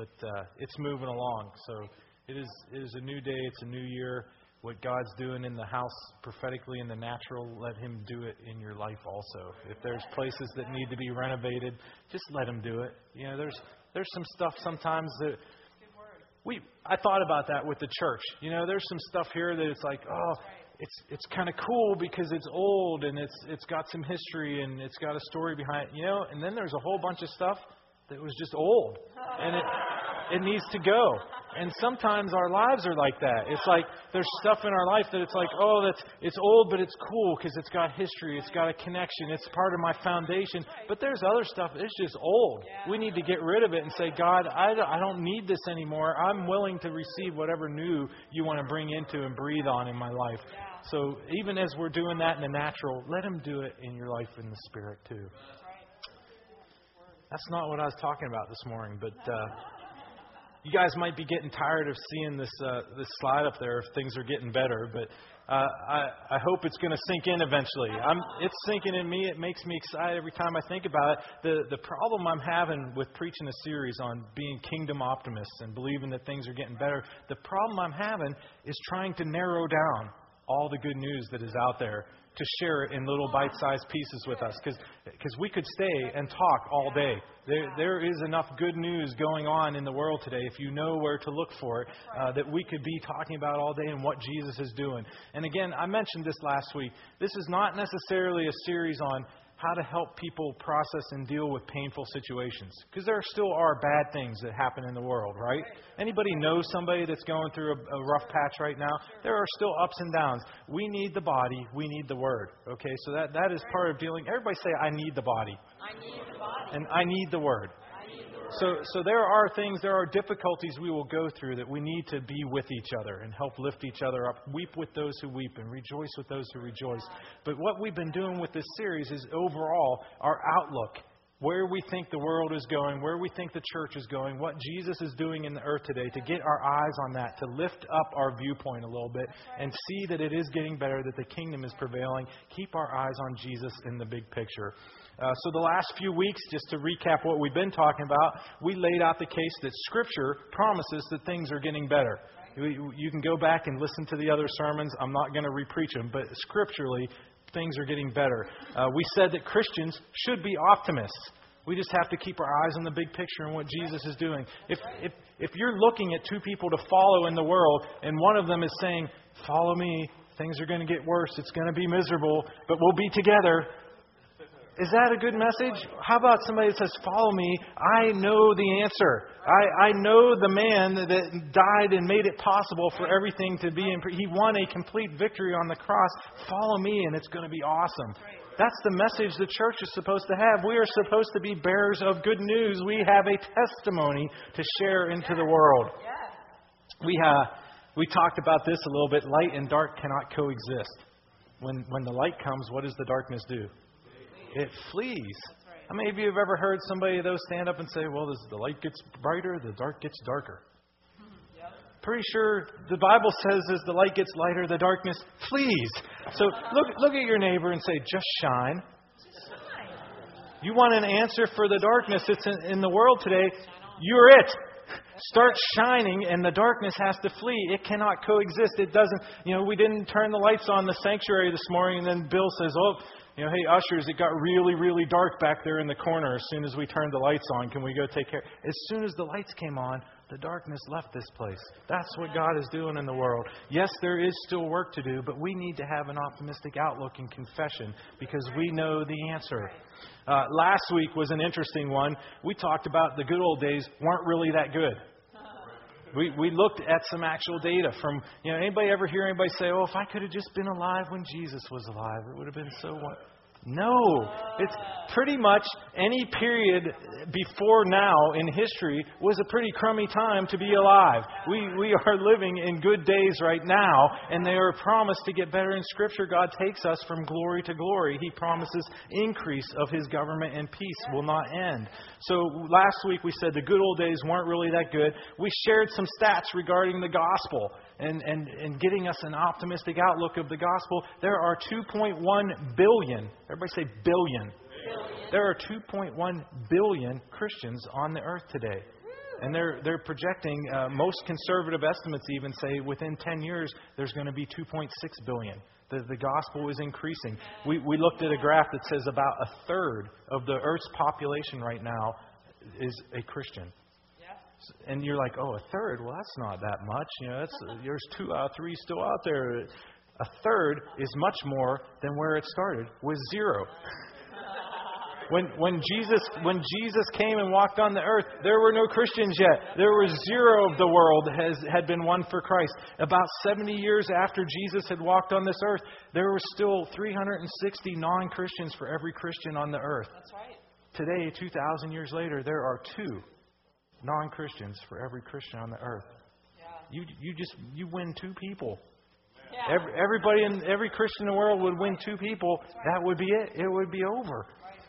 but uh, it's moving along. So it is, it is a new day, it's a new year. What God's doing in the house prophetically in the natural, let Him do it in your life also. If there's places that need to be renovated, just let Him do it. You know, there's there's some stuff sometimes that we I thought about that with the church. You know, there's some stuff here that it's like, oh, it's it's kind of cool because it's old and it's it's got some history and it's got a story behind it, you know. And then there's a whole bunch of stuff that was just old and it it needs to go. And sometimes our lives are like that. It's like there's stuff in our life that it's like, oh, that's it's old, but it's cool because it's got history, it's got a connection, it's part of my foundation. But there's other stuff that's just old. We need to get rid of it and say, God, I, I don't need this anymore. I'm willing to receive whatever new you want to bring into and breathe on in my life. So even as we're doing that in the natural, let Him do it in your life in the spirit too. That's not what I was talking about this morning, but. Uh, you guys might be getting tired of seeing this uh, this slide up there if things are getting better, but uh, I, I hope it's going to sink in eventually. I'm, it's sinking in me. It makes me excited every time I think about it. The the problem I'm having with preaching a series on being kingdom optimists and believing that things are getting better, the problem I'm having is trying to narrow down all the good news that is out there to share it in little bite sized pieces with us because we could stay and talk all day. There, there is enough good news going on in the world today, if you know where to look for it, uh, that we could be talking about all day and what Jesus is doing. And again, I mentioned this last week. This is not necessarily a series on how to help people process and deal with painful situations. Because there still are bad things that happen in the world, right? Anybody knows somebody that's going through a, a, rough patch right now? There are still ups and downs. We need the body. We need the word. Okay, so that, that is part of dealing. Everybody say, I need the body. I need the body. And I need the word. So, so there are things, there are difficulties we will go through that we need to be with each other and help lift each other up. Weep with those who weep and rejoice with those who rejoice. But what we've been doing with this series is overall our outlook where we think the world is going, where we think the church is going, what Jesus is doing in the earth today, to get our eyes on that, to lift up our viewpoint a little bit and see that it is getting better, that the kingdom is prevailing. Keep our eyes on Jesus in the big picture. Uh, so, the last few weeks, just to recap what we've been talking about, we laid out the case that Scripture promises that things are getting better. You can go back and listen to the other sermons. I'm not going to repreach them, but scripturally, things are getting better. Uh, we said that Christians should be optimists. We just have to keep our eyes on the big picture and what Jesus is doing. If, if, if you're looking at two people to follow in the world, and one of them is saying, Follow me, things are going to get worse, it's going to be miserable, but we'll be together, is that a good message? How about somebody that says, Follow me? I know the answer. I, I know the man that died and made it possible for everything to be in. He won a complete victory on the cross. Follow me, and it's going to be awesome. That's the message the church is supposed to have. We are supposed to be bearers of good news. We have a testimony to share into the world. We, uh, we talked about this a little bit. Light and dark cannot coexist. When, when the light comes, what does the darkness do? It flees. How many of you have ever heard somebody those stand up and say, "Well, as the light gets brighter, the dark gets darker"? Pretty sure the Bible says, as the light gets lighter, the darkness flees. So look, look at your neighbor and say, "Just shine." You want an answer for the darkness that's in, in the world today? You're it. Start shining, and the darkness has to flee. It cannot coexist. It doesn't. You know, we didn't turn the lights on the sanctuary this morning, and then Bill says, "Oh, you know, hey, ushers, it got really, really dark back there in the corner as soon as we turned the lights on. Can we go take care? As soon as the lights came on, the darkness left this place. That's what God is doing in the world. Yes, there is still work to do, but we need to have an optimistic outlook in confession because we know the answer. Uh, last week was an interesting one. We talked about the good old days weren't really that good. We, we looked at some actual data from, you know, anybody ever hear anybody say, oh, if I could have just been alive when Jesus was alive, it would have been so wonderful. No. It's pretty much any period before now in history was a pretty crummy time to be alive. We, we are living in good days right now, and they are promised to get better in Scripture. God takes us from glory to glory. He promises increase of His government and peace will not end. So last week we said the good old days weren't really that good. We shared some stats regarding the gospel and, and, and getting us an optimistic outlook of the gospel. There are 2.1 billion Everybody say billion. billion. There are 2.1 billion Christians on the earth today. And they're, they're projecting, uh, most conservative estimates even say within 10 years, there's going to be 2.6 billion. The, the gospel is increasing. We, we looked at a graph that says about a third of the earth's population right now is a Christian. And you're like, oh, a third? Well, that's not that much. You know, that's, uh, there's two out of three still out there. A third is much more than where it started, with zero. When, when, Jesus, when Jesus came and walked on the earth, there were no Christians yet. There was zero of the world has, had been won for Christ. About 70 years after Jesus had walked on this earth, there were still 360 non Christians for every Christian on the earth. That's right. Today, 2,000 years later, there are two non Christians for every Christian on the earth. Yeah. You, you just you win two people. Yeah. Every, everybody in every Christian in the world would win two people. That would be it. It would be over.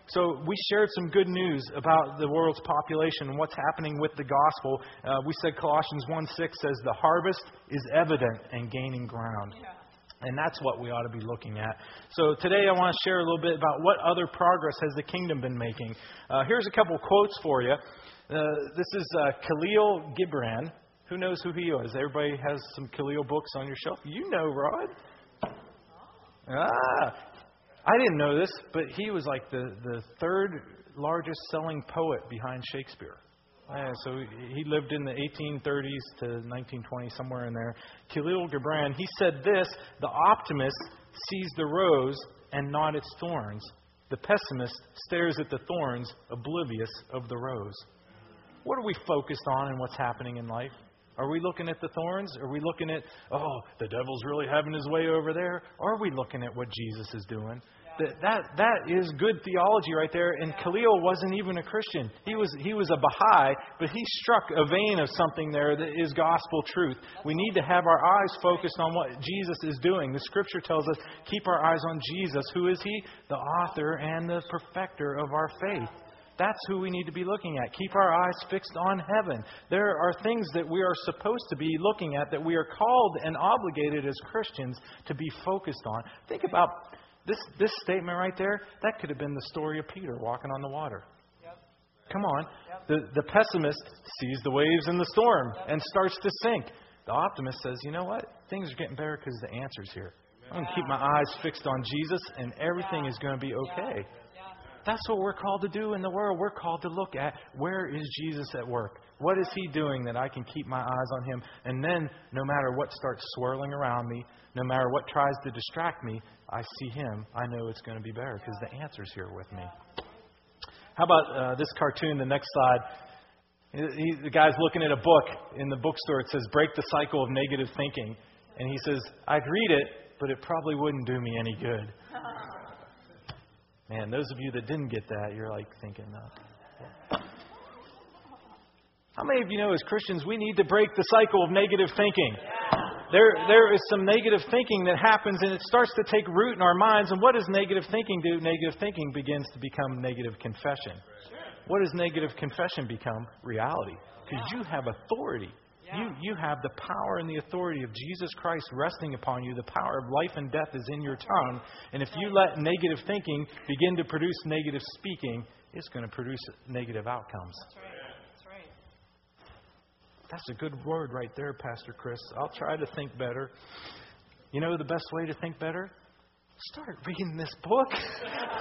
So we shared some good news about the world's population and what's happening with the gospel. Uh, we said Colossians 1 6 says the harvest is evident and gaining ground. Yeah. And that's what we ought to be looking at. So today I want to share a little bit about what other progress has the kingdom been making. Uh, here's a couple quotes for you. Uh, this is uh, Khalil Gibran. Who knows who he is? Everybody has some Khalil books on your shelf. You know, Rod. Ah, I didn't know this, but he was like the, the third largest selling poet behind Shakespeare. Yeah, so he lived in the 1830s to 1920, somewhere in there. Khalil Gibran, he said this The optimist sees the rose and not its thorns. The pessimist stares at the thorns, oblivious of the rose. What are we focused on in what's happening in life? Are we looking at the thorns? Are we looking at, oh, the devil's really having his way over there? Or are we looking at what Jesus is doing? That, that, that is good theology right there. And Khalil wasn't even a Christian. He was, he was a Baha'i, but he struck a vein of something there that is gospel truth. We need to have our eyes focused on what Jesus is doing. The scripture tells us, keep our eyes on Jesus. Who is he? The author and the perfecter of our faith. That's who we need to be looking at. Keep our eyes fixed on heaven. There are things that we are supposed to be looking at that we are called and obligated as Christians to be focused on. Think about this, this statement right there. That could have been the story of Peter walking on the water. Yep. Come on. Yep. The, the pessimist sees the waves and the storm and starts to sink. The optimist says, you know what? Things are getting better because the answer's here. I'm going to keep my eyes fixed on Jesus, and everything is going to be okay. That's what we're called to do in the world. We're called to look at where is Jesus at work? What is he doing that I can keep my eyes on him? And then, no matter what starts swirling around me, no matter what tries to distract me, I see him. I know it's going to be better because the answer's here with me. How about uh, this cartoon, the next slide? He, the guy's looking at a book in the bookstore. It says, Break the Cycle of Negative Thinking. And he says, I'd read it, but it probably wouldn't do me any good. Man, those of you that didn't get that, you're like thinking, uh, how many of you know as Christians we need to break the cycle of negative thinking? There, there is some negative thinking that happens and it starts to take root in our minds. And what does negative thinking do? Negative thinking begins to become negative confession. What does negative confession become? Reality. Because you have authority. You, you have the power and the authority of Jesus Christ resting upon you. The power of life and death is in your tongue. And if you let negative thinking begin to produce negative speaking, it's going to produce negative outcomes. That's right. That's right. That's a good word right there, Pastor Chris. I'll try to think better. You know the best way to think better? Start reading this book.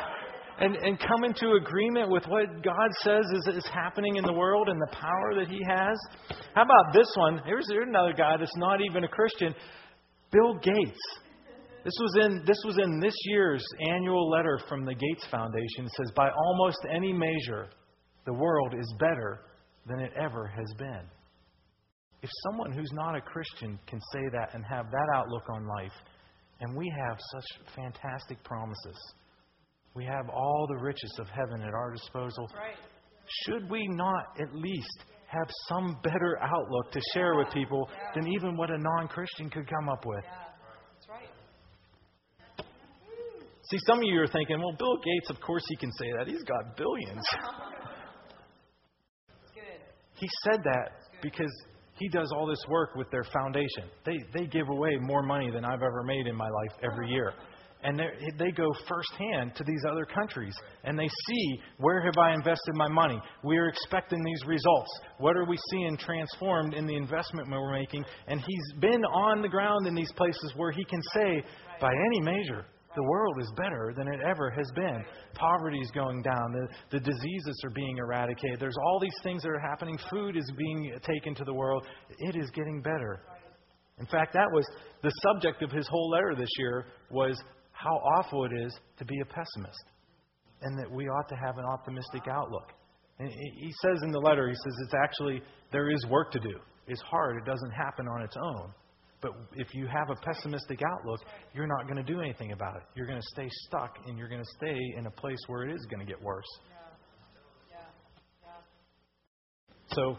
and, and come into agreement with what God says is, is happening in the world and the power that He has. How about this one? Here's, here's another guy that's not even a Christian Bill Gates. This was, in, this was in this year's annual letter from the Gates Foundation. It says, By almost any measure, the world is better than it ever has been. If someone who's not a Christian can say that and have that outlook on life, and we have such fantastic promises, we have all the riches of heaven at our disposal. Right. Should we not at least have some better outlook to share with people than even what a non Christian could come up with? That's right. See, some of you are thinking, well, Bill Gates, of course he can say that. He's got billions. He said that because he does all this work with their foundation. They, they give away more money than I've ever made in my life every year. And they go firsthand to these other countries and they see where have I invested my money? We are expecting these results. What are we seeing transformed in the investment we're making? And he's been on the ground in these places where he can say, by any measure, the world is better than it ever has been. Poverty is going down. The, the diseases are being eradicated. There's all these things that are happening. Food is being taken to the world. It is getting better. In fact, that was the subject of his whole letter this year was how awful it is to be a pessimist and that we ought to have an optimistic outlook. And he says in the letter, he says it's actually, there is work to do. It's hard. It doesn't happen on its own. But if you have a pessimistic outlook, you're not going to do anything about it. You're going to stay stuck and you're going to stay in a place where it is going to get worse. So,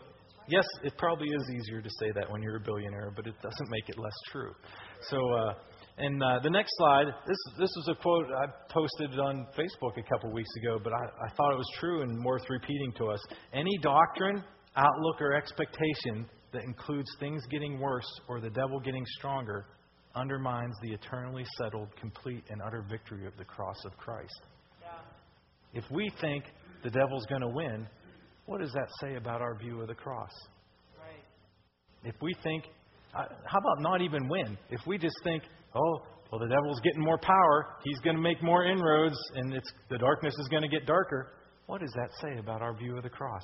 yes, it probably is easier to say that when you're a billionaire, but it doesn't make it less true. So, uh, and uh, the next slide, this this was a quote I posted on Facebook a couple weeks ago, but I, I thought it was true and worth repeating to us. Any doctrine, outlook, or expectation that includes things getting worse or the devil getting stronger undermines the eternally settled, complete, and utter victory of the cross of Christ. Yeah. If we think the devil's going to win, what does that say about our view of the cross? Right. If we think, uh, how about not even win? If we just think, oh, well, the devil's getting more power, he's going to make more inroads, and it's, the darkness is going to get darker, what does that say about our view of the cross?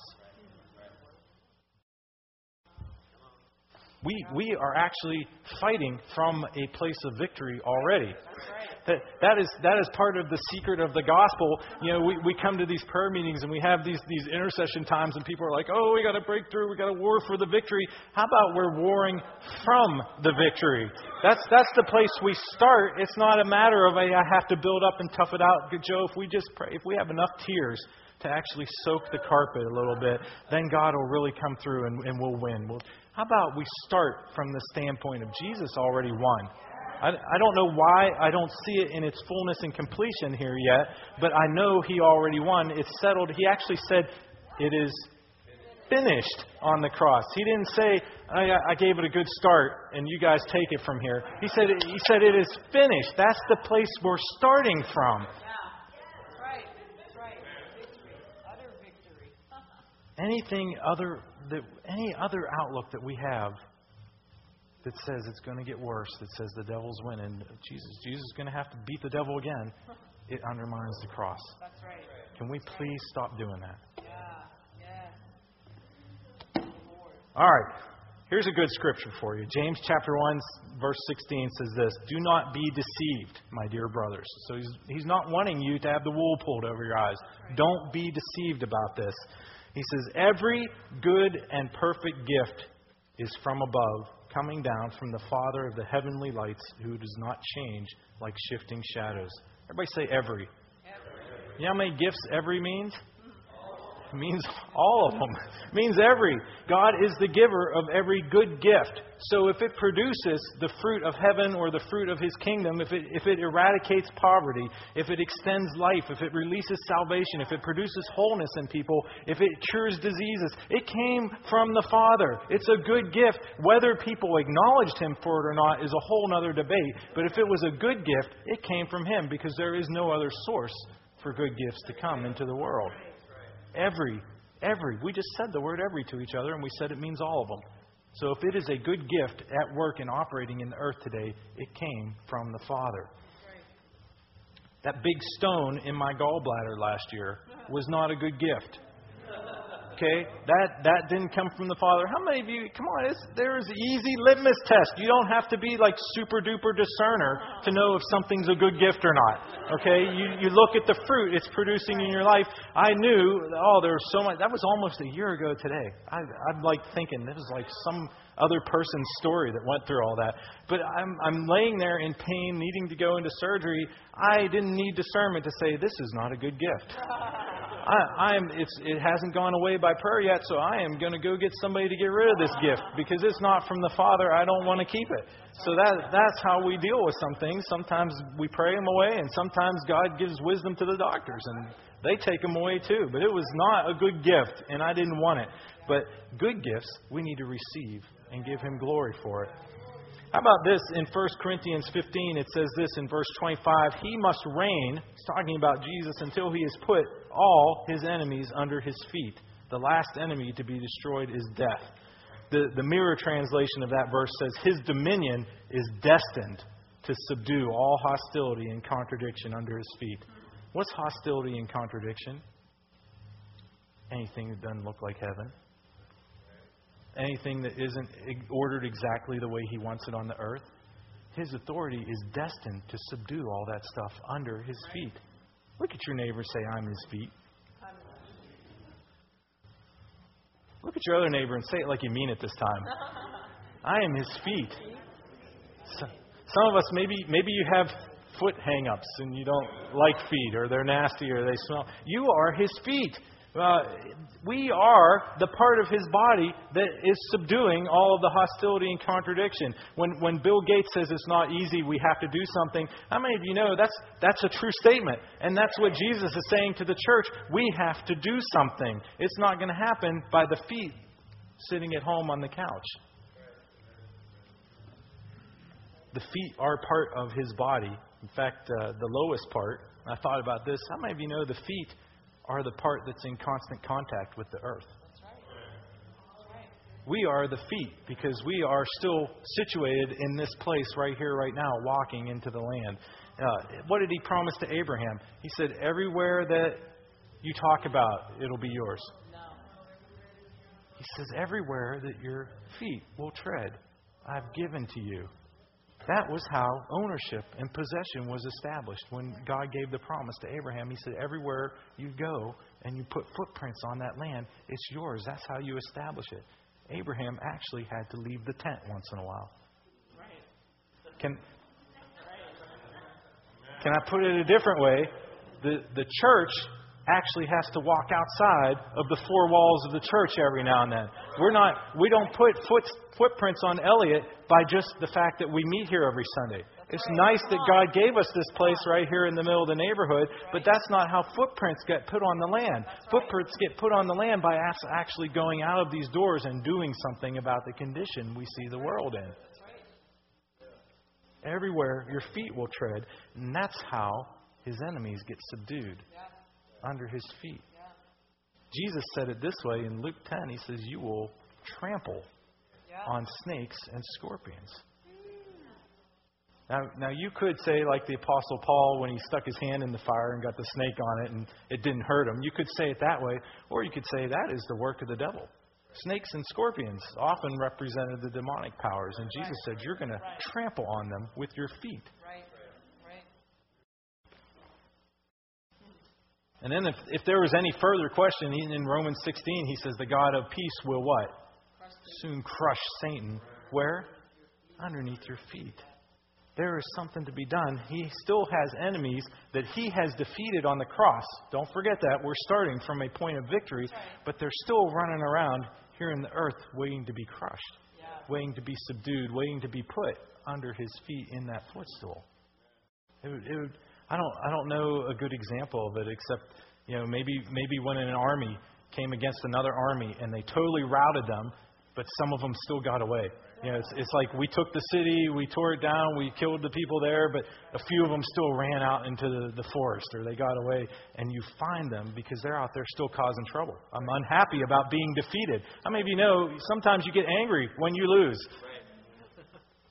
We, we are actually fighting from a place of victory already. That, that, is, that is part of the secret of the gospel. You know, we, we come to these prayer meetings and we have these, these intercession times, and people are like, oh, we got to break through, we got to war for the victory. How about we're warring from the victory? That's, that's the place we start. It's not a matter of, I have to build up and tough it out. Good Joe, if we just pray, if we have enough tears to actually soak the carpet a little bit, then God will really come through and, and we'll win. We'll, how about we start from the standpoint of Jesus already won? I, I don't know why I don't see it in its fullness and completion here yet, but I know He already won. It's settled. He actually said, It is finished on the cross. He didn't say, I, I gave it a good start and you guys take it from here. He said, he said, It is finished. That's the place we're starting from. anything other that any other outlook that we have that says it's going to get worse, that says the devil's winning, Jesus, Jesus is going to have to beat the devil again, it undermines the cross. That's right. Can we please stop doing that? Yeah. Yeah. All right. Here's a good scripture for you. James chapter 1 verse 16 says this, "Do not be deceived, my dear brothers." So he's he's not wanting you to have the wool pulled over your eyes. Don't be deceived about this. He says, Every good and perfect gift is from above, coming down from the Father of the heavenly lights, who does not change like shifting shadows. Everybody say every. every. You know how many gifts every means? Means all of them. It means every. God is the giver of every good gift. So if it produces the fruit of heaven or the fruit of his kingdom, if it, if it eradicates poverty, if it extends life, if it releases salvation, if it produces wholeness in people, if it cures diseases, it came from the Father. It's a good gift. Whether people acknowledged him for it or not is a whole other debate. But if it was a good gift, it came from him because there is no other source for good gifts to come into the world. Every, every. We just said the word every to each other, and we said it means all of them. So if it is a good gift at work and operating in the earth today, it came from the Father. That big stone in my gallbladder last year was not a good gift. Okay, that that didn't come from the Father. How many of you? Come on, there's easy litmus test. You don't have to be like super duper discerner to know if something's a good gift or not. Okay, you you look at the fruit it's producing in your life. I knew, oh, there's so much. That was almost a year ago today. I, I'm like thinking this is like some other person's story that went through all that. But I'm I'm laying there in pain, needing to go into surgery. I didn't need discernment to say this is not a good gift. I, I'm, it's, it hasn't gone away by prayer yet, so I am going to go get somebody to get rid of this gift because it's not from the Father. I don't want to keep it. So that, that's how we deal with some things. Sometimes we pray them away, and sometimes God gives wisdom to the doctors, and they take them away too. But it was not a good gift, and I didn't want it. But good gifts, we need to receive and give Him glory for it. How about this in 1 Corinthians 15? It says this in verse 25 He must reign, it's talking about Jesus, until he has put all his enemies under his feet. The last enemy to be destroyed is death. The, the mirror translation of that verse says, His dominion is destined to subdue all hostility and contradiction under his feet. What's hostility and contradiction? Anything that doesn't look like heaven. Anything that isn't ordered exactly the way he wants it on the earth. His authority is destined to subdue all that stuff under his feet. Look at your neighbor say, I'm his feet. Look at your other neighbor and say it like you mean it this time. I am his feet. Some of us, maybe, maybe you have foot hang ups and you don't like feet or they're nasty or they smell. You are his feet. Uh, we are the part of his body that is subduing all of the hostility and contradiction. When, when Bill Gates says it's not easy, we have to do something, how many of you know that's, that's a true statement? And that's what Jesus is saying to the church. We have to do something. It's not going to happen by the feet sitting at home on the couch. The feet are part of his body. In fact, uh, the lowest part, I thought about this. How many of you know the feet are the part that's in constant contact with the earth. We are the feet because we are still situated in this place right here, right now, walking into the land. Uh, what did he promise to Abraham? He said, Everywhere that you talk about, it'll be yours. No. He says, Everywhere that your feet will tread, I've given to you. That was how ownership and possession was established. When God gave the promise to Abraham, He said, Everywhere you go and you put footprints on that land, it's yours. That's how you establish it. Abraham actually had to leave the tent once in a while. Can, can I put it a different way? The, the church actually has to walk outside of the four walls of the church every now and then. We're not, we don't put foot, footprints on Elliott by just the fact that we meet here every Sunday. It's nice that God gave us this place right here in the middle of the neighborhood, but that's not how footprints get put on the land. Footprints get put on the land by actually going out of these doors and doing something about the condition we see the world in. Everywhere your feet will tread, and that's how his enemies get subdued under his feet. Jesus said it this way in Luke 10. He says, You will trample on snakes and scorpions. Now, now, you could say, like the Apostle Paul, when he stuck his hand in the fire and got the snake on it and it didn't hurt him. You could say it that way. Or you could say that is the work of the devil. Snakes and scorpions often represented the demonic powers. And Jesus said, You're going to trample on them with your feet. And then, if, if there was any further question, in Romans 16, he says, The God of peace will what? Soon crush Satan. Where? Underneath your feet. There is something to be done. He still has enemies that he has defeated on the cross. Don't forget that. We're starting from a point of victory, but they're still running around here in the earth waiting to be crushed, yeah. waiting to be subdued, waiting to be put under his feet in that footstool. It would, it would I don't, I don't know a good example of it except, you know, maybe, maybe when an army came against another army and they totally routed them, but some of them still got away. You know, it's, it's like we took the city, we tore it down, we killed the people there, but a few of them still ran out into the, the forest or they got away. And you find them because they're out there still causing trouble. I'm unhappy about being defeated. How many of you know sometimes you get angry when you lose?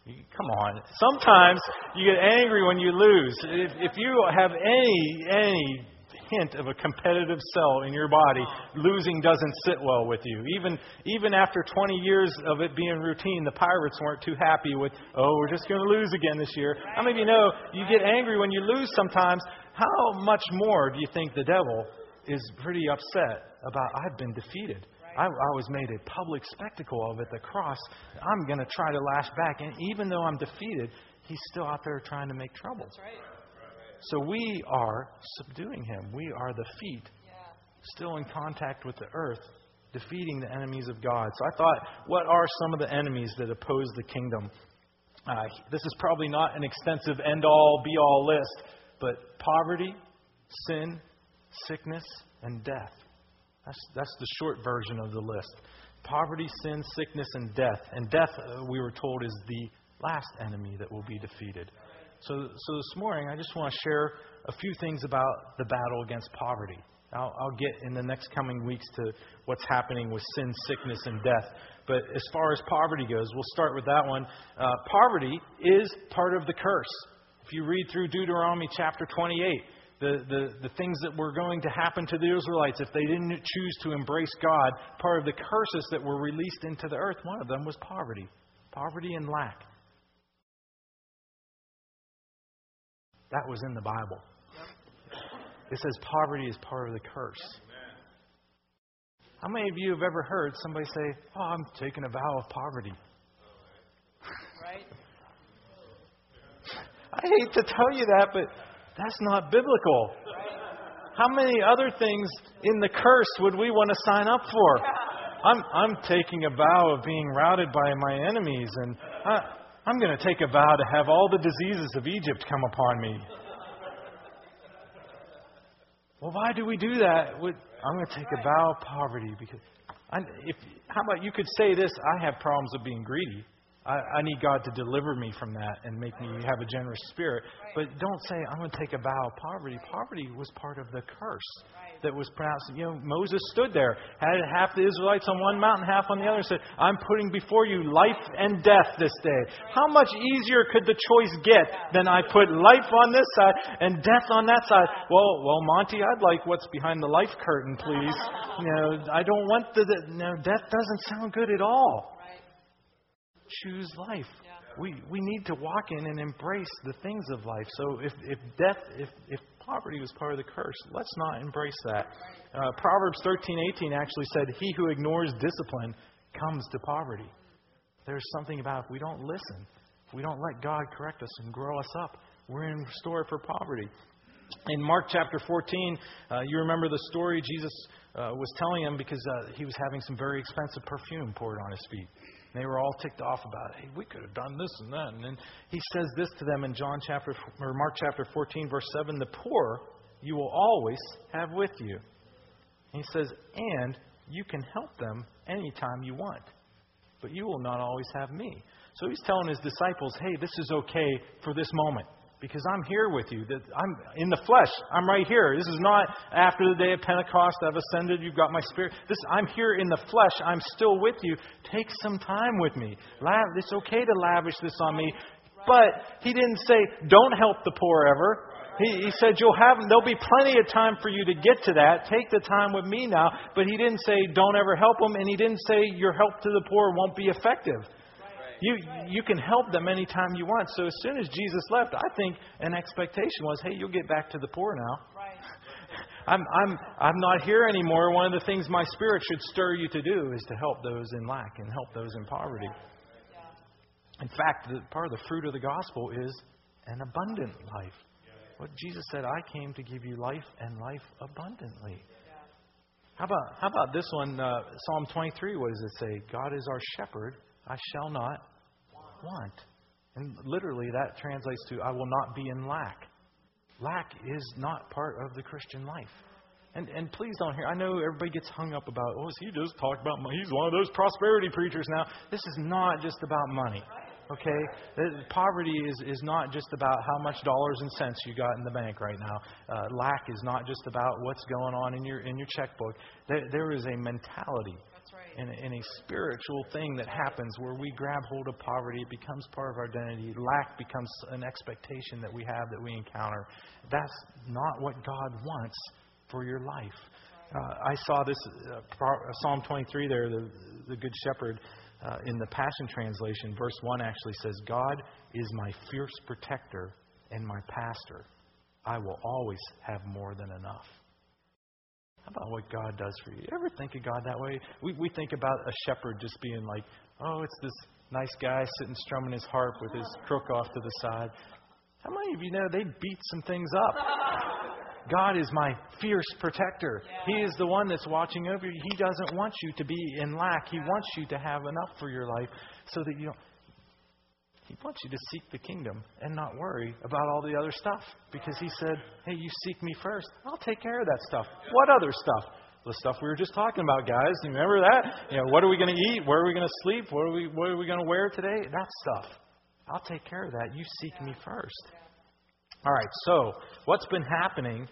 Come on. Sometimes you get angry when you lose. If, if you have any any hint of a competitive cell in your body, losing doesn't sit well with you. Even even after 20 years of it being routine, the Pirates weren't too happy with, oh, we're just going to lose again this year. How many of you know you get angry when you lose sometimes? How much more do you think the devil is pretty upset about I've been defeated? I, I was made a public spectacle of at the cross. I'm going to try to lash back. And even though I'm defeated, he's still out there trying to make trouble. That's right. So we are subduing him. We are the feet, yeah. still in contact with the earth, defeating the enemies of God. So I thought, what are some of the enemies that oppose the kingdom? Uh, this is probably not an extensive end all, be all list, but poverty, sin, sickness, and death. That's, that's the short version of the list. Poverty, sin, sickness, and death. And death, uh, we were told, is the last enemy that will be defeated. So, so this morning, I just want to share a few things about the battle against poverty. I'll, I'll get in the next coming weeks to what's happening with sin, sickness, and death. But as far as poverty goes, we'll start with that one. Uh, poverty is part of the curse. If you read through Deuteronomy chapter 28, the, the, the things that were going to happen to the Israelites if they didn't choose to embrace God, part of the curses that were released into the earth, one of them was poverty. Poverty and lack. That was in the Bible. It says poverty is part of the curse. How many of you have ever heard somebody say, Oh, I'm taking a vow of poverty? Right? I hate to tell you that, but that's not biblical. How many other things in the curse would we want to sign up for? I'm, I'm taking a vow of being routed by my enemies, and I, I'm going to take a vow to have all the diseases of Egypt come upon me. Well, why do we do that? I'm going to take a vow of poverty because I, if, how about you could say this? I have problems with being greedy. I, I need God to deliver me from that and make me have a generous spirit. But don't say, I'm going to take a vow of poverty. Poverty was part of the curse that was pronounced. You know, Moses stood there, had half the Israelites on one mountain, half on the other, and said, I'm putting before you life and death this day. How much easier could the choice get than I put life on this side and death on that side? Well, well, Monty, I'd like what's behind the life curtain, please. You know, I don't want the, the no, death doesn't sound good at all choose life. Yeah. We, we need to walk in and embrace the things of life. So if, if death, if, if poverty was part of the curse, let's not embrace that. Uh, Proverbs 13, 18 actually said, He who ignores discipline comes to poverty. There's something about if we don't listen, if we don't let God correct us and grow us up, we're in store for poverty. In Mark chapter 14, uh, you remember the story Jesus uh, was telling him because uh, he was having some very expensive perfume poured on his feet. And they were all ticked off about it. Hey, we could have done this and that. And then he says this to them in John chapter or Mark chapter 14, verse 7: The poor you will always have with you. And he says, and you can help them anytime you want, but you will not always have me. So he's telling his disciples, hey, this is okay for this moment because I'm here with you. That I'm in the flesh. I'm right here. This is not after the day of Pentecost. I've ascended. You've got my spirit. This I'm here in the flesh. I'm still with you. Take some time with me. It's okay to lavish this on me. But he didn't say, don't help the poor ever. He, he said, you'll have, there'll be plenty of time for you to get to that. Take the time with me now. But he didn't say, don't ever help them. And he didn't say, your help to the poor won't be effective. You, you can help them anytime you want. So as soon as Jesus left, I think an expectation was, hey, you'll get back to the poor now. Right. I'm, I'm, I'm not here anymore. One of the things my spirit should stir you to do is to help those in lack and help those in poverty. Yeah. In fact, the, part of the fruit of the gospel is an abundant life. What Jesus said, I came to give you life and life abundantly. How about, how about this one, uh, Psalm 23? What does it say? God is our shepherd I shall not want. And literally, that translates to, I will not be in lack. Lack is not part of the Christian life. And, and please don't hear, I know everybody gets hung up about, oh, he just talked about money. He's one of those prosperity preachers now. This is not just about money. Okay? Poverty is, is not just about how much dollars and cents you got in the bank right now. Uh, lack is not just about what's going on in your, in your checkbook. There, there is a mentality and a spiritual thing that happens where we grab hold of poverty. It becomes part of our identity. Lack becomes an expectation that we have that we encounter. That's not what God wants for your life. Uh, I saw this uh, Psalm 23 there, the, the Good Shepherd. Uh, in the Passion Translation, verse 1 actually says, God is my fierce protector and my pastor. I will always have more than enough. How about what God does for you? You ever think of God that way? We, we think about a shepherd just being like, oh, it's this nice guy sitting strumming his harp with his crook off to the side. How many of you know they beat some things up? God is my fierce protector. He is the one that's watching over you. He doesn't want you to be in lack. He wants you to have enough for your life so that you don't. He wants you to seek the kingdom and not worry about all the other stuff. Because he said, Hey, you seek me first. I'll take care of that stuff. What other stuff? The stuff we were just talking about, guys. You remember that? You know, what are we going to eat? Where are we going to sleep? What are we, what are we going to wear today? That stuff. I'll take care of that. You seek me first. All right, so what's been happening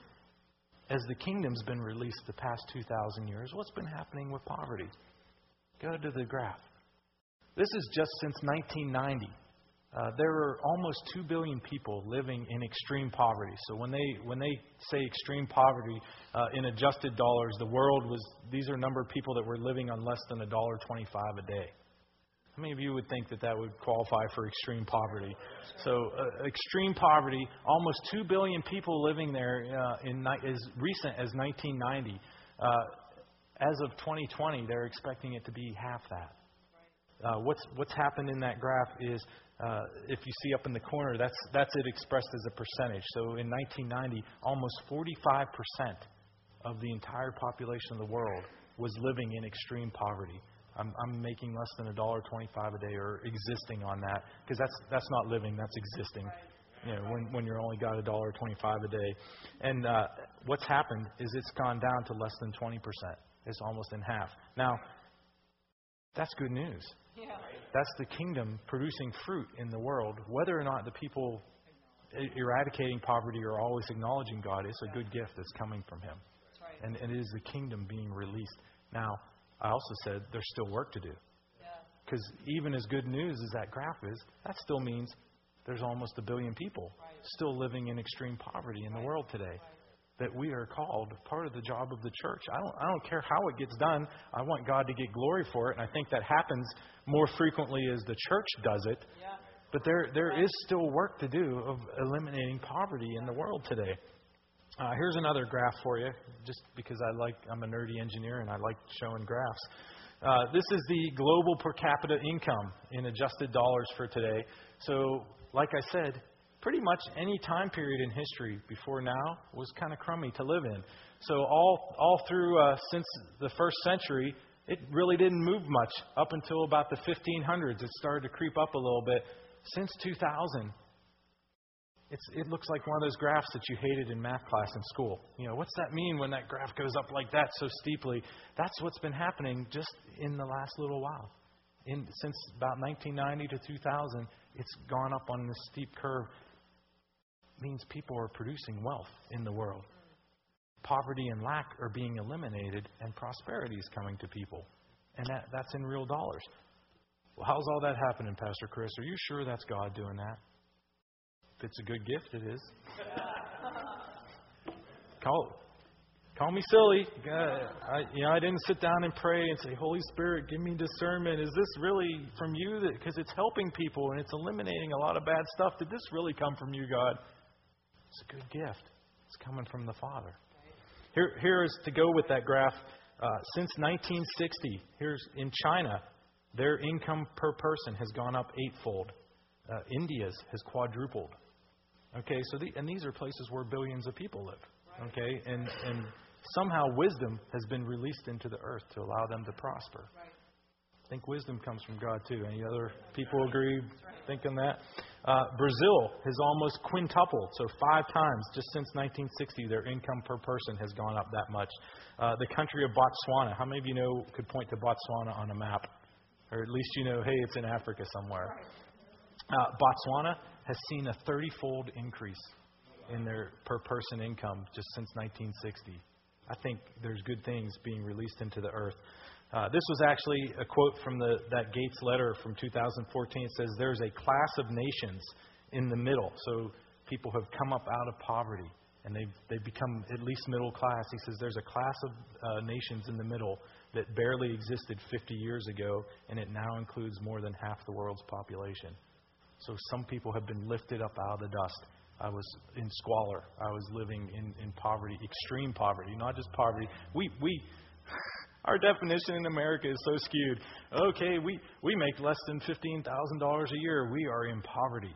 as the kingdom's been released the past 2,000 years? What's been happening with poverty? Go to the graph. This is just since 1990. Uh, there are almost 2 billion people living in extreme poverty. So when they when they say extreme poverty uh, in adjusted dollars, the world was these are number of people that were living on less than a dollar 25 a day. How many of you would think that that would qualify for extreme poverty? So, uh, extreme poverty, almost 2 billion people living there uh, in as recent as 1990. Uh, as of 2020, they're expecting it to be half that. Uh, what's what's happened in that graph is uh, if you see up in the corner, that's that's it expressed as a percentage. So in 1990, almost 45 percent of the entire population of the world was living in extreme poverty. I'm, I'm making less than a dollar twenty-five a day, or existing on that, because that's that's not living, that's existing. You know, when when you're only got a dollar twenty-five a day, and uh, what's happened is it's gone down to less than twenty percent. It's almost in half. Now, that's good news. Yeah. That's the kingdom producing fruit in the world. Whether or not the people eradicating poverty are always acknowledging God, it's a good gift that's coming from Him. Right. And, and it is the kingdom being released. Now, I also said there's still work to do. Because even as good news as that graph is, that still means there's almost a billion people right. still living in extreme poverty in the world today. That we are called part of the job of the church. I don't, I don't care how it gets done. I want God to get glory for it, and I think that happens more frequently as the church does it. Yeah. But there, there is still work to do of eliminating poverty in the world today. Uh, here's another graph for you, just because I like I'm a nerdy engineer and I like showing graphs. Uh, this is the global per capita income in adjusted dollars for today. So, like I said, pretty much any time period in history before now was kind of crummy to live in. So all all through uh, since the first century, it really didn't move much up until about the 1500s. It started to creep up a little bit. Since 2000, it's, it looks like one of those graphs that you hated in math class in school. You know, what's that mean when that graph goes up like that so steeply? That's what's been happening just in the last little while. In, since about 1990 to 2000, it's gone up on this steep curve. Means people are producing wealth in the world. Poverty and lack are being eliminated, and prosperity is coming to people. And that, that's in real dollars. Well, how's all that happening, Pastor Chris? Are you sure that's God doing that? If it's a good gift, it is. call, call me silly. I, you know, I didn't sit down and pray and say, Holy Spirit, give me discernment. Is this really from you? Because it's helping people and it's eliminating a lot of bad stuff. Did this really come from you, God? It's a good gift. It's coming from the Father. Here, here is to go with that graph. Uh, since 1960, here's in China, their income per person has gone up eightfold. Uh, India's has quadrupled. Okay, so the, and these are places where billions of people live. Okay, and and somehow wisdom has been released into the earth to allow them to prosper. I think wisdom comes from God too. Any other people agree thinking that? Uh, Brazil has almost quintupled, so five times just since 1960, their income per person has gone up that much. Uh, the country of Botswana, how many of you know could point to Botswana on a map? Or at least you know, hey, it's in Africa somewhere. Uh, Botswana has seen a 30 fold increase in their per person income just since 1960. I think there's good things being released into the earth. Uh, this was actually a quote from the, that Gates letter from 2014. It says, There's a class of nations in the middle. So people have come up out of poverty and they've, they've become at least middle class. He says, There's a class of uh, nations in the middle that barely existed 50 years ago, and it now includes more than half the world's population. So some people have been lifted up out of the dust. I was in squalor. I was living in, in poverty, extreme poverty, not just poverty. We, we, our definition in America is so skewed. Okay, we, we make less than $15,000 a year. We are in poverty.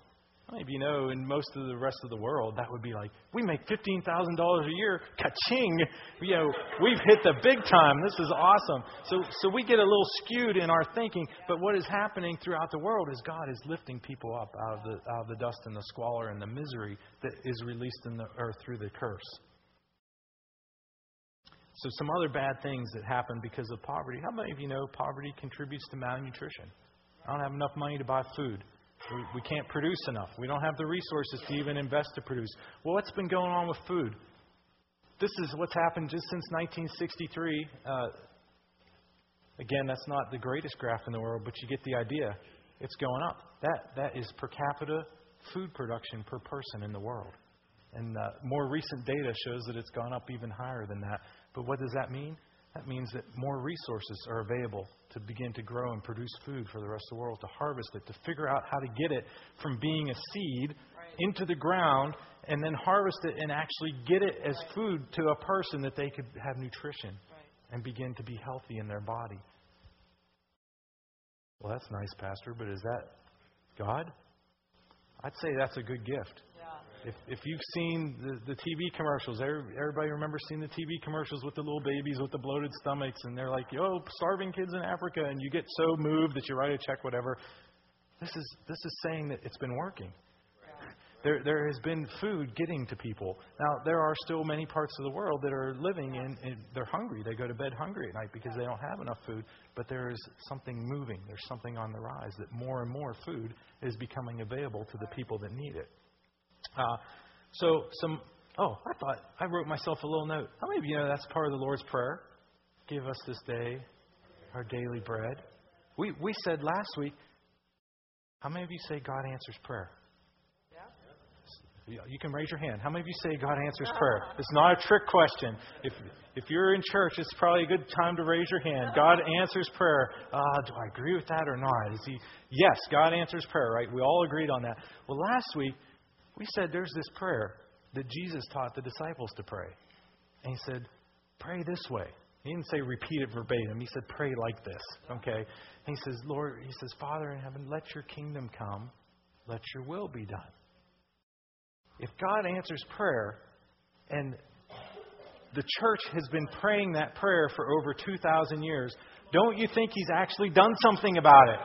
Maybe you know, in most of the rest of the world, that would be like, we make $15,000 a year, ka-ching! You know, we've hit the big time. This is awesome. So, so we get a little skewed in our thinking, but what is happening throughout the world is God is lifting people up out of the, out of the dust and the squalor and the misery that is released in the earth through the curse. So, some other bad things that happen because of poverty. How many of you know poverty contributes to malnutrition? I don't have enough money to buy food. We, we can't produce enough. We don't have the resources to even invest to produce. Well, what's been going on with food? This is what's happened just since 1963. Uh, again, that's not the greatest graph in the world, but you get the idea. It's going up. That, that is per capita food production per person in the world. And uh, more recent data shows that it's gone up even higher than that. But what does that mean? That means that more resources are available to begin to grow and produce food for the rest of the world, to harvest it, to figure out how to get it from being a seed Right. into the ground and then harvest it and actually get it as Right. food to a person that they could have nutrition Right. and begin to be healthy in their body. Well, that's nice, Pastor, but is that God? I'd say that's a good gift. If, if you've seen the, the TV commercials, everybody remember seeing the TV commercials with the little babies with the bloated stomachs, and they're like, "Yo, starving kids in Africa," and you get so moved that you write a check, whatever. This is this is saying that it's been working. There, there has been food getting to people. Now, there are still many parts of the world that are living in, in, they're hungry. They go to bed hungry at night because they don't have enough food. But there is something moving. There's something on the rise that more and more food is becoming available to the people that need it. Uh, so, some, oh, I thought, I wrote myself a little note. How many of you know that's part of the Lord's Prayer? Give us this day our daily bread. We, we said last week, how many of you say God answers prayer? Yeah. You can raise your hand. How many of you say God answers prayer? It's not a trick question. If if you're in church, it's probably a good time to raise your hand. God answers prayer. Uh, do I agree with that or not? Is he? Yes, God answers prayer. Right? We all agreed on that. Well, last week we said there's this prayer that Jesus taught the disciples to pray, and he said, "Pray this way." He didn't say repeat it verbatim. He said, "Pray like this." Okay. And he says, "Lord," he says, "Father in heaven, let your kingdom come. Let your will be done." If God answers prayer, and the church has been praying that prayer for over 2,000 years, don't you think He's actually done something about it?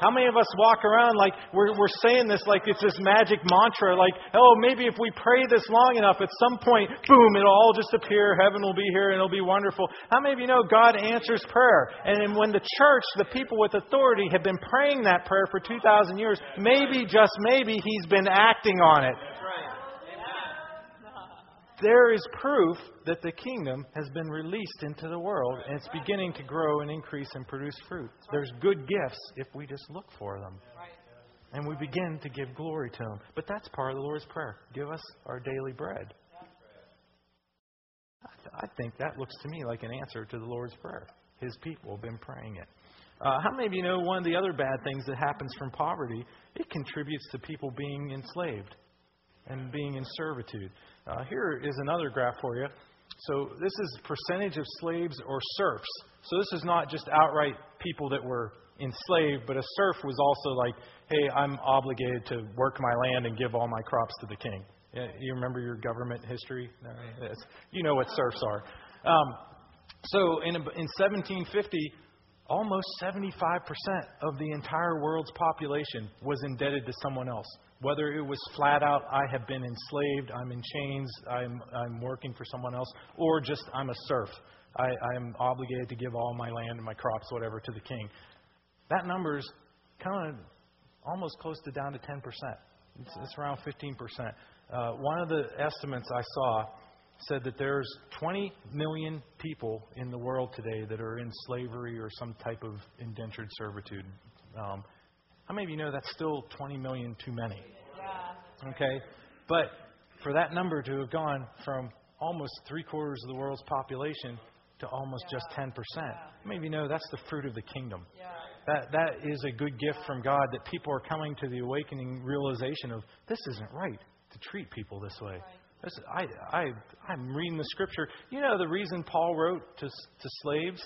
How many of us walk around like we're, we're saying this like it's this magic mantra, like, oh, maybe if we pray this long enough, at some point, boom, it'll all just appear, heaven will be here, and it'll be wonderful. How many of you know God answers prayer? And when the church, the people with authority, have been praying that prayer for 2,000 years, maybe, just maybe, He's been acting on it. There is proof that the kingdom has been released into the world and it's beginning to grow and increase and produce fruit. There's good gifts if we just look for them and we begin to give glory to them. But that's part of the Lord's Prayer. Give us our daily bread. I, th- I think that looks to me like an answer to the Lord's Prayer. His people have been praying it. Uh, how many of you know one of the other bad things that happens from poverty? It contributes to people being enslaved and being in servitude. Uh, here is another graph for you. So this is percentage of slaves or serfs. So this is not just outright people that were enslaved, but a serf was also like, hey, I'm obligated to work my land and give all my crops to the king. You remember your government history? You know what serfs are. Um, so in, in 1750, almost 75% of the entire world's population was indebted to someone else. Whether it was flat out, I have been enslaved, I'm in chains, I'm, I'm working for someone else, or just I'm a serf. I, I'm obligated to give all my land and my crops, whatever, to the king. That number is kind of almost close to down to 10%. It's, it's around 15%. Uh, one of the estimates I saw said that there's 20 million people in the world today that are in slavery or some type of indentured servitude. Um, how many of you know that's still 20 million too many? Yeah. Okay? But for that number to have gone from almost three quarters of the world's population to almost just 10%, how many of you know that's the fruit of the kingdom? Yeah. That, that is a good gift from God that people are coming to the awakening realization of this isn't right to treat people this way. This, I, I, I'm reading the scripture. You know the reason Paul wrote to, to slaves?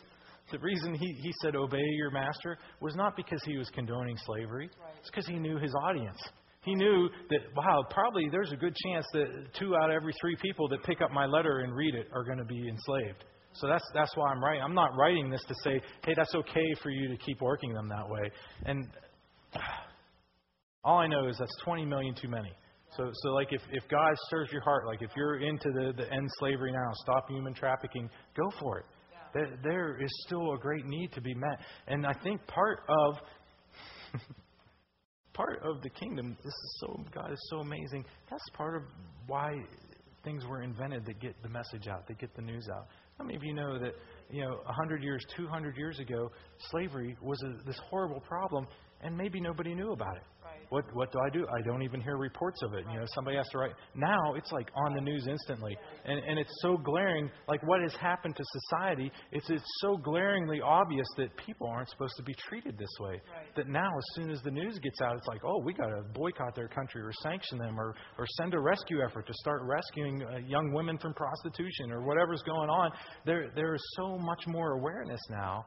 The reason he, he said, obey your master, was not because he was condoning slavery. It's because he knew his audience. He knew that, wow, probably there's a good chance that two out of every three people that pick up my letter and read it are going to be enslaved. So that's, that's why I'm writing. I'm not writing this to say, hey, that's okay for you to keep working them that way. And all I know is that's 20 million too many. So, so like if, if God stirs your heart, like if you're into the, the end slavery now, stop human trafficking, go for it. There, is still a great need to be met. And I think part of part of the kingdom. This is so God is so amazing. That's part of why things were invented that get the message out, that get the news out. How many of you know that you know 100 years, 200 years ago, slavery was a, this horrible problem, and maybe nobody knew about it. What what do I do? I don't even hear reports of it. You know, somebody has to write. Now it's like on the news instantly, and and it's so glaring. Like what has happened to society? It's it's so glaringly obvious that people aren't supposed to be treated this way. Right. That now, as soon as the news gets out, it's like, oh, we got to boycott their country or sanction them or or send a rescue effort to start rescuing uh, young women from prostitution or whatever's going on. There there is so much more awareness now,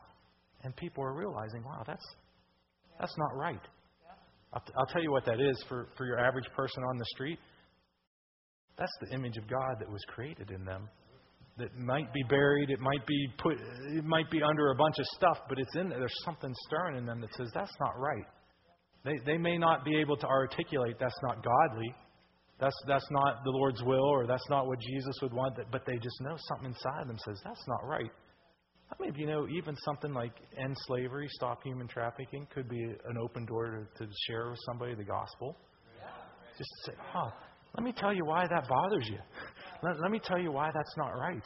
and people are realizing, wow, that's that's not right. I'll, t- I'll tell you what that is for, for your average person on the street. That's the image of God that was created in them. That might be buried, it might be put, it might be under a bunch of stuff, but it's in there. There's something stirring in them that says that's not right. They, they may not be able to articulate that's not godly, that's that's not the Lord's will, or that's not what Jesus would want, but they just know something inside them says that's not right. How many of you know even something like end slavery, stop human trafficking, could be an open door to, to share with somebody the gospel? Just say, oh, let me tell you why that bothers you. Let, let me tell you why that's not right.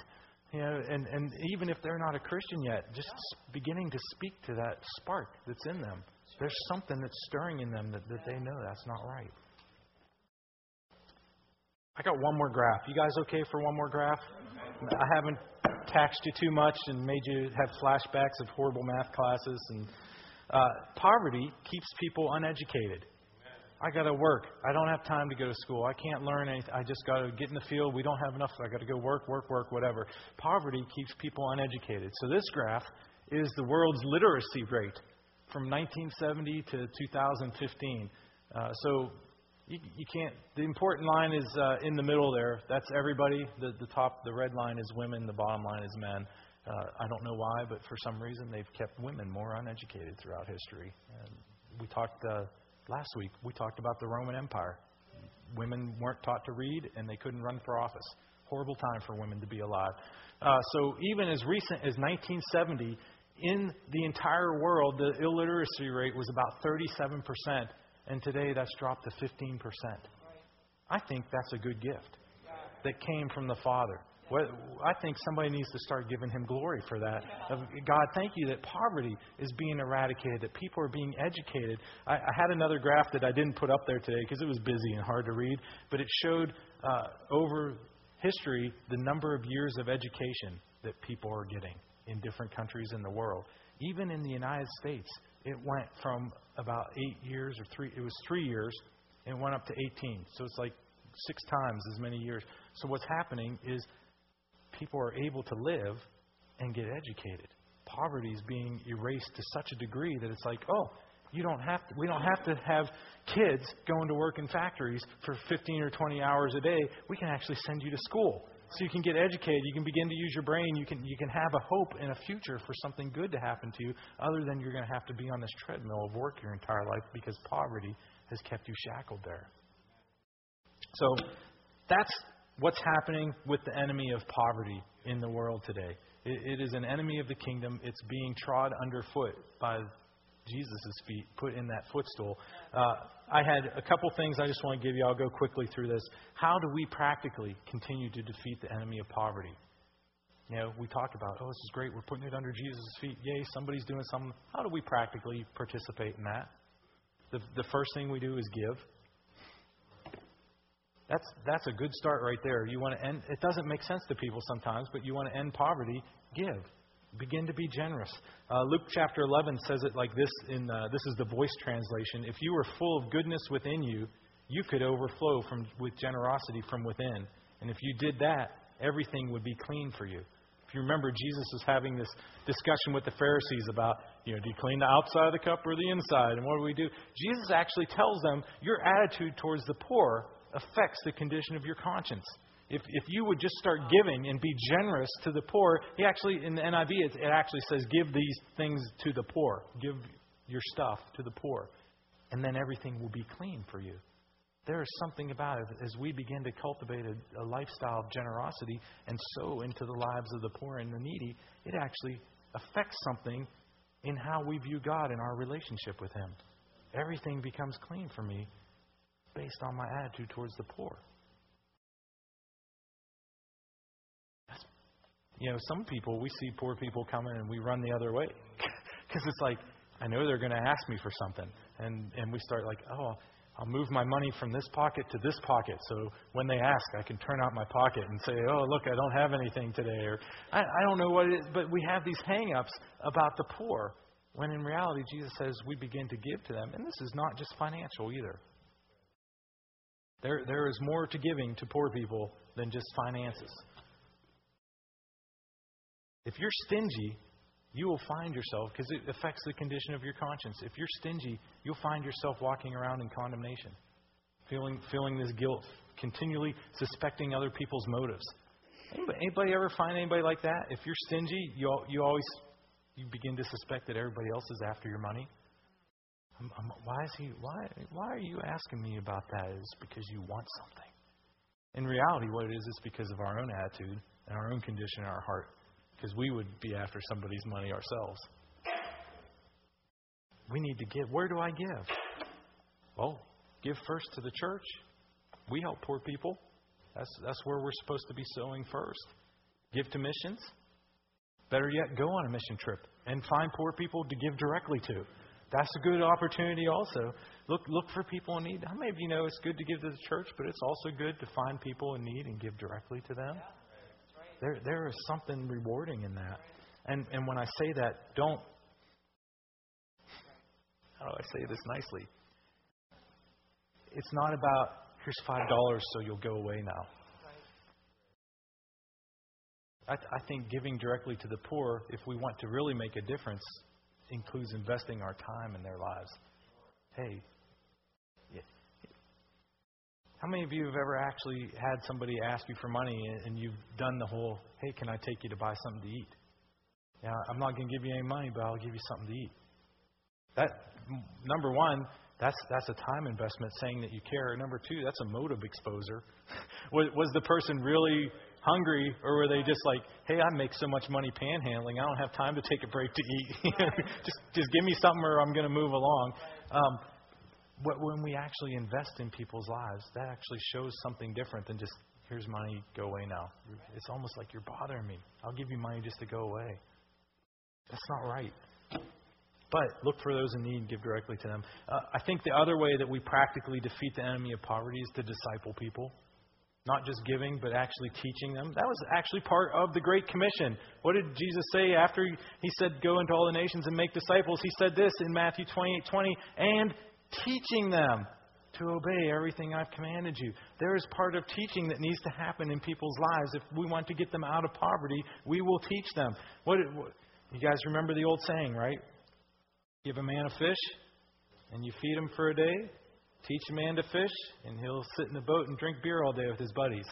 You know, and, and even if they're not a Christian yet, just beginning to speak to that spark that's in them. There's something that's stirring in them that, that they know that's not right. I got one more graph. You guys okay for one more graph? I haven't taxed you too much and made you have flashbacks of horrible math classes. And uh, poverty keeps people uneducated. I got to work. I don't have time to go to school. I can't learn anything. I just got to get in the field. We don't have enough. I got to go work, work, work, whatever. Poverty keeps people uneducated. So this graph is the world's literacy rate from 1970 to 2015. Uh, so you, you can't. The important line is uh, in the middle there. That's everybody. The, the top, the red line is women. The bottom line is men. Uh, I don't know why, but for some reason they've kept women more uneducated throughout history. And we talked uh, last week. We talked about the Roman Empire. Women weren't taught to read, and they couldn't run for office. Horrible time for women to be alive. Uh, so even as recent as 1970, in the entire world, the illiteracy rate was about 37 percent and today that's dropped to 15%. I think that's a good gift that came from the Father. I think somebody needs to start giving him glory for that. God, thank you that poverty is being eradicated, that people are being educated. I, I had another graph that I didn't put up there today because it was busy and hard to read, but it showed uh, over history the number of years of education that people are getting in different countries in the world. Even in the United States, it went from about eight years or three, it was three years, and it went up to 18. So it's like six times as many years. So what's happening is people are able to live and get educated. Poverty is being erased to such a degree that it's like, oh, you don't have to, we don't have to have kids going to work in factories for 15 or 20 hours a day. We can actually send you to school so you can get educated. You can begin to use your brain. You can, you can have a hope and a future for something good to happen to you, other than you're going to have to be on this treadmill of work your entire life because poverty has kept you shackled there. So that's what's happening with the enemy of poverty in the world today. it, it is an enemy of the kingdom. It's being trod underfoot by Jesus' feet, put in that footstool. Uh, I had a couple things I just want to give you. I'll go quickly through this. How do we practically continue to defeat the enemy of poverty? You know, we talk about, oh, this is great. We're putting it under Jesus' feet. Yay, somebody's doing something. How do we practically participate in that? The, the first thing we do is give. That's, that's a good start right there. You want to end, it doesn't make sense to people sometimes, but you want to end poverty, give. Begin to be generous. Uh, Luke chapter 11 says it like this in uh, this is the voice translation. If you were full of goodness within you, you could overflow from with generosity from within. And if you did that, everything would be clean for you. If you remember, Jesus was having this discussion with the Pharisees about, you know, do you clean the outside of the cup or the inside? And what do we do? Jesus actually tells them your attitude towards the poor affects the condition of your conscience. If, if you would just start giving and be generous to the poor, he actually, in the NIV, it, it actually says, give these things to the poor. Give your stuff to the poor. And then everything will be clean for you. There is something about it as we begin to cultivate a, a lifestyle of generosity and sow into the lives of the poor and the needy, it actually affects something in how we view God and our relationship with Him. everything becomes clean for me based on my attitude towards the poor. You know, some people, we see poor people coming and we run the other way. Because it's like, I know they're going to ask me for something. And, and we start like, oh, I'll move my money from this pocket to this pocket. So when they ask, I can turn out my pocket and say, oh, look, I don't have anything today. Or I, I don't know what it is. But we have these hang ups about the poor. When in reality, Jesus says we begin to give to them. And this is not just financial either. There, there is more to giving to poor people than just finances. If you're stingy, you will find yourself, because it affects the condition of your conscience. If you're stingy, you'll find yourself walking around in condemnation, feeling, feeling this guilt, continually suspecting other people's motives. Anybody, anybody ever find anybody like that? If you're stingy, you, you always you begin to suspect that everybody else is after your money. I'm, I'm, why is he? Why? Why are you asking me about that? Is because you want something. In reality, what it is is because of our own attitude and our own condition in our heart because we would be after somebody's money ourselves. We need to give. Where do I give? Well, give first to the church. We help poor people. That's, that's where we're supposed to be sowing first. Give to missions. Better yet, go on a mission trip and find poor people to give directly to. That's a good opportunity also. Look, look for people in need. How many of you know it's good to give to the church, but it's also good to find people in need and give directly to them? There, there is something rewarding in that. And, and when I say that, don't, how do I say this nicely? It's not about, here's $5 so you'll go away now. I, I think giving directly to the poor, if we want to really make a difference, includes investing our time in their lives. Hey, how many of you have ever actually had somebody ask you for money and you've done the whole, hey, can I take you to buy something to eat? Yeah, I'm not going to give you any money, but I'll give you something to eat. That number one, that's that's a time investment saying that you care. Number two, that's a motive exposer. was, was the person really hungry, or were they just like, hey, I make so much money panhandling, I don't have time to take a break to eat. just just give me something, or I'm going to move along. Um, when we actually invest in people's lives, that actually shows something different than just, here's money, go away now. It's almost like you're bothering me. I'll give you money just to go away. That's not right. But look for those in need and give directly to them. Uh, I think the other way that we practically defeat the enemy of poverty is to disciple people. Not just giving, but actually teaching them. That was actually part of the Great Commission. What did Jesus say after he said, Go into all the nations and make disciples? He said this in Matthew 28 20, and teaching them to obey everything I've commanded you. There is part of teaching that needs to happen in people's lives. If we want to get them out of poverty, we will teach them. What, what you guys remember the old saying, right? Give a man a fish, and you feed him for a day. Teach a man to fish, and he'll sit in the boat and drink beer all day with his buddies.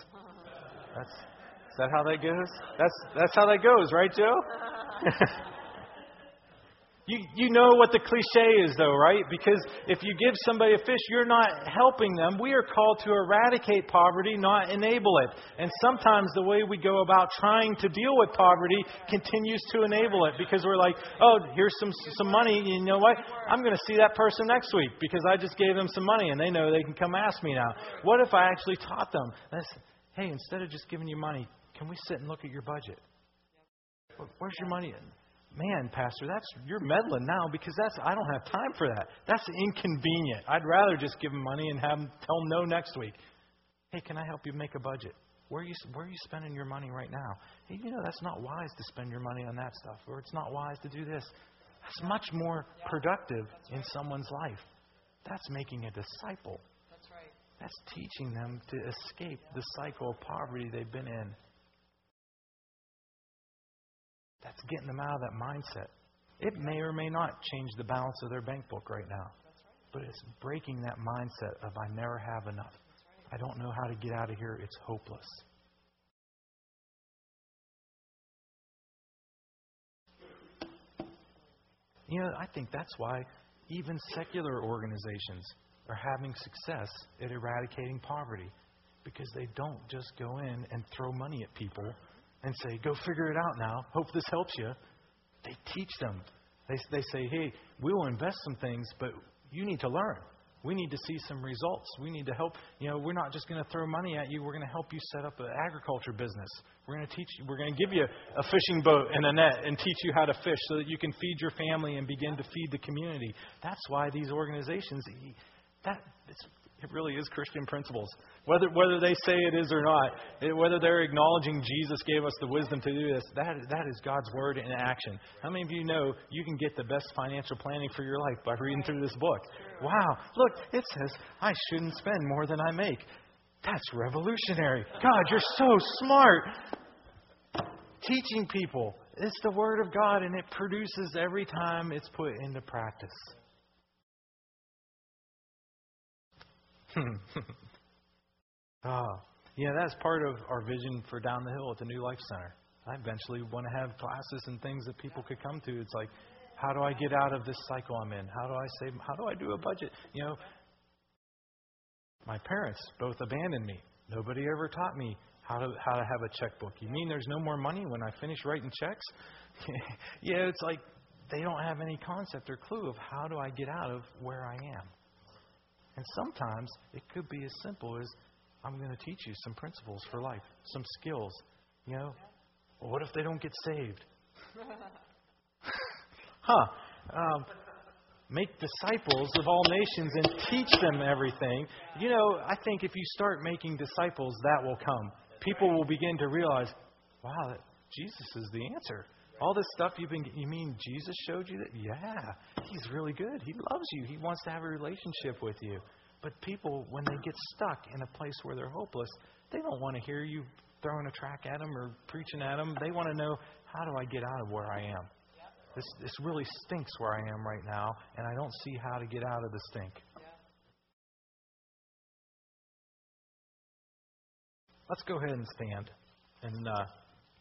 That's is that how that goes? That's that's how that goes, right, Joe? You, you know what the cliche is, though, right? Because if you give somebody a fish, you're not helping them. We are called to eradicate poverty, not enable it. And sometimes the way we go about trying to deal with poverty continues to enable it because we're like, oh, here's some, some money. You know what? I'm going to see that person next week because I just gave them some money and they know they can come ask me now. What if I actually taught them? hey, instead of just giving you money, can we sit and look at your budget? Where's your money? Man, Pastor, that's you're meddling now because that's I don't have time for that. That's inconvenient. I'd rather just give them money and have them tell them no next week. Hey, can I help you make a budget? Where are you where are you spending your money right now? Hey, you know that's not wise to spend your money on that stuff, or it's not wise to do this. That's much more productive in someone's life. That's making a disciple. That's right. That's teaching them to escape the cycle of poverty they've been in. That's getting them out of that mindset. It may or may not change the balance of their bank book right now. But it's breaking that mindset of I never have enough. I don't know how to get out of here. It's hopeless. You know, I think that's why even secular organizations are having success at eradicating poverty because they don't just go in and throw money at people and say, go figure it out now. Hope this helps you. They teach them. They, they say, hey, we will invest some things, but you need to learn. We need to see some results. We need to help. You know, we're not just going to throw money at you. We're going to help you set up an agriculture business. We're going to teach you. We're going to give you a fishing boat and a net and teach you how to fish so that you can feed your family and begin to feed the community. That's why these organizations. That it really is Christian principles. Whether, whether they say it is or not, it, whether they're acknowledging Jesus gave us the wisdom to do this, that, that is God's word in action. How many of you know you can get the best financial planning for your life by reading through this book? Wow, look, it says I shouldn't spend more than I make. That's revolutionary. God, you're so smart. Teaching people. It's the Word of God, and it produces every time it's put into practice. Oh, yeah, that's part of our vision for down the hill at the New Life Center. I eventually want to have classes and things that people could come to. It's like, how do I get out of this cycle I'm in? How do I save? How do I do a budget? You know, my parents both abandoned me. Nobody ever taught me how to how to have a checkbook. You mean there's no more money when I finish writing checks? yeah, it's like they don't have any concept or clue of how do I get out of where I am. And sometimes it could be as simple as I'm going to teach you some principles for life, some skills. You know, well, what if they don't get saved? huh. Um, make disciples of all nations and teach them everything. You know, I think if you start making disciples, that will come. People will begin to realize, wow, Jesus is the answer. All this stuff you've been, you mean Jesus showed you that? Yeah, He's really good. He loves you. He wants to have a relationship with you. But people, when they get stuck in a place where they're hopeless, they don't want to hear you throwing a track at them or preaching at them. They want to know, how do I get out of where I am? This, this really stinks where I am right now, and I don't see how to get out of the stink. Let's go ahead and stand. And uh,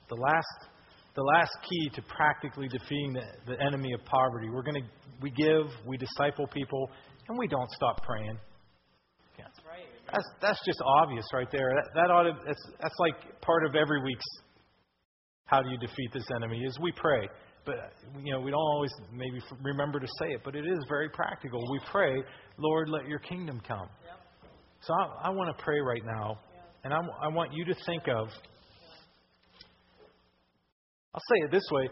the last the last key to practically defeating the, the enemy of poverty. We're going to we give, we disciple people, and we don't stop praying. Yeah. That's right. That's that's just obvious right there. That, that ought to that's that's like part of every week's how do you defeat this enemy is we pray. But you know we don't always maybe remember to say it, but it is very practical. We pray, Lord, let Your kingdom come. Yep. So I, I want to pray right now, and I, I want you to think of I'll say it this way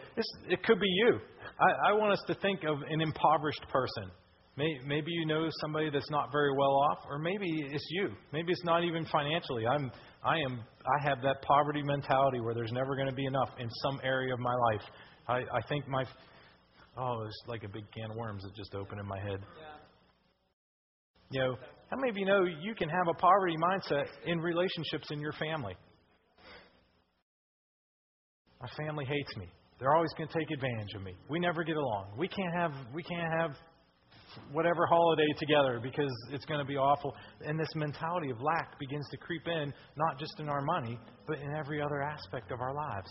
it could be you. I, I want us to think of an impoverished person. maybe you know somebody that's not very well off, or maybe it's you. Maybe it's not even financially. I'm, I am, I have that poverty mentality where there's never going to be enough in some area of my life. I, I think my, oh, it's like a big can of worms that just opened in my head. Yeah. You know, how many of you know you can have a poverty mindset in relationships in your family? My family hates me. They're always going to take advantage of me. We never get along. We can't have we can't have whatever holiday together because it's going to be awful. And this mentality of lack begins to creep in, not just in our money, but in every other aspect of our lives.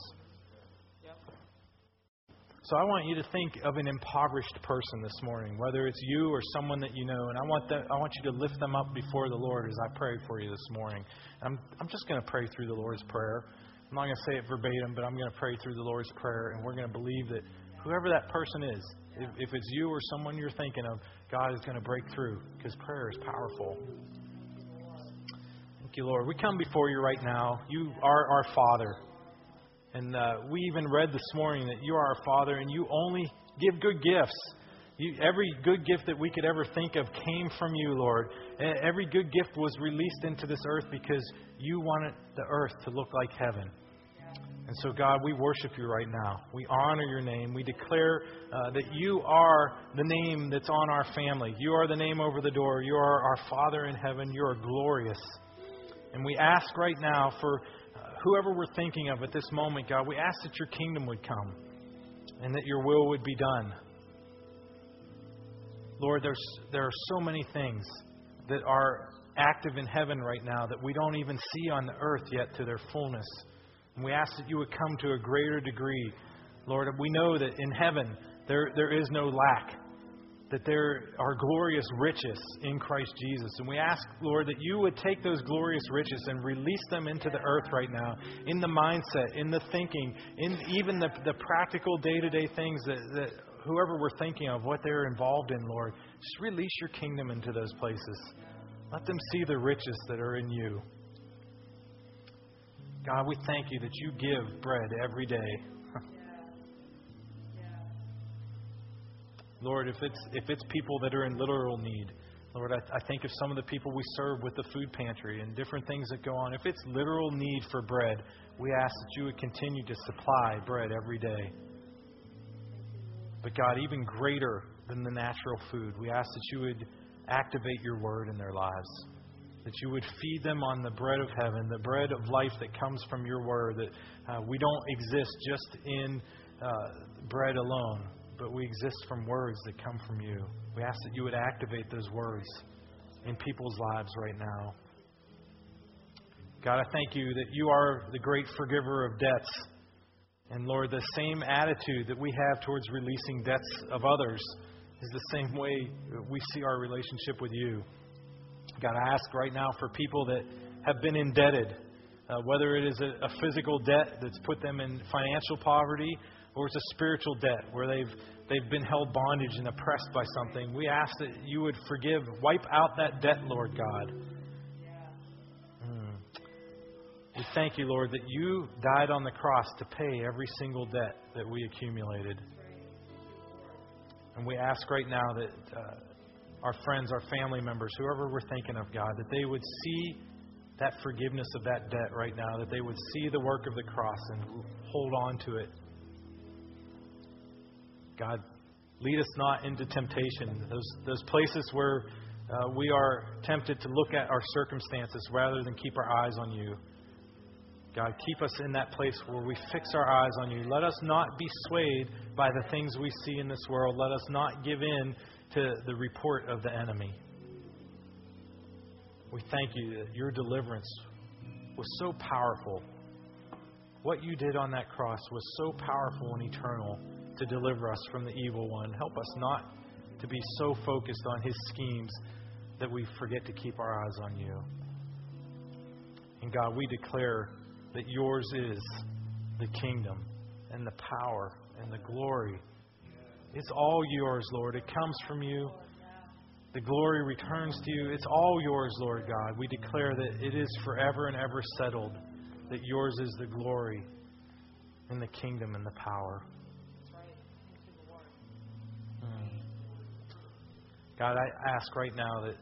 So I want you to think of an impoverished person this morning, whether it's you or someone that you know, and I want that I want you to lift them up before the Lord as I pray for you this morning. I'm I'm just going to pray through the Lord's prayer. I'm not going to say it verbatim, but I'm going to pray through the Lord's Prayer, and we're going to believe that whoever that person is, if, if it's you or someone you're thinking of, God is going to break through because prayer is powerful. Thank you, Lord. We come before you right now. You are our Father. And uh, we even read this morning that you are our Father and you only give good gifts. You, every good gift that we could ever think of came from you, Lord. Every good gift was released into this earth because you wanted the earth to look like heaven. And so, God, we worship you right now. We honor your name. We declare uh, that you are the name that's on our family. You are the name over the door. You are our Father in heaven. You are glorious. And we ask right now for uh, whoever we're thinking of at this moment, God, we ask that your kingdom would come and that your will would be done. Lord, there's, there are so many things that are active in heaven right now that we don't even see on the earth yet to their fullness. And we ask that you would come to a greater degree. Lord, we know that in heaven there, there is no lack, that there are glorious riches in Christ Jesus. And we ask, Lord, that you would take those glorious riches and release them into the earth right now, in the mindset, in the thinking, in even the, the practical day to day things that, that whoever we're thinking of, what they're involved in, Lord, just release your kingdom into those places. Let them see the riches that are in you. God, we thank you that you give bread every day. Lord, if it's if it's people that are in literal need, Lord, I, I think of some of the people we serve with the food pantry and different things that go on. If it's literal need for bread, we ask that you would continue to supply bread every day. But God, even greater than the natural food, we ask that you would activate your word in their lives. That you would feed them on the bread of heaven, the bread of life that comes from your word. That uh, we don't exist just in uh, bread alone, but we exist from words that come from you. We ask that you would activate those words in people's lives right now. God, I thank you that you are the great forgiver of debts. And Lord, the same attitude that we have towards releasing debts of others is the same way we see our relationship with you. God, I ask right now for people that have been indebted, uh, whether it is a, a physical debt that's put them in financial poverty or it's a spiritual debt where they've they've been held bondage and oppressed by something. We ask that you would forgive, wipe out that debt, Lord God. Thank you, Lord, that you died on the cross to pay every single debt that we accumulated. And we ask right now that uh, our friends, our family members, whoever we're thinking of, God, that they would see that forgiveness of that debt right now, that they would see the work of the cross and hold on to it God, lead us not into temptation. Those, those places where uh, we are tempted to look at our circumstances rather than keep our eyes on you. God, keep us in that place where we fix our eyes on you. Let us not be swayed by the things we see in this world. Let us not give in to the report of the enemy. We thank you that your deliverance was so powerful. What you did on that cross was so powerful and eternal to deliver us from the evil one. Help us not to be so focused on his schemes that we forget to keep our eyes on you. And God, we declare that yours is the kingdom and the power and the glory. It's all yours, Lord. It comes from you. The glory returns to you. It's all yours, Lord God. We declare that it is forever and ever settled, that yours is the glory and the kingdom and the power. Hmm. God, I ask right now that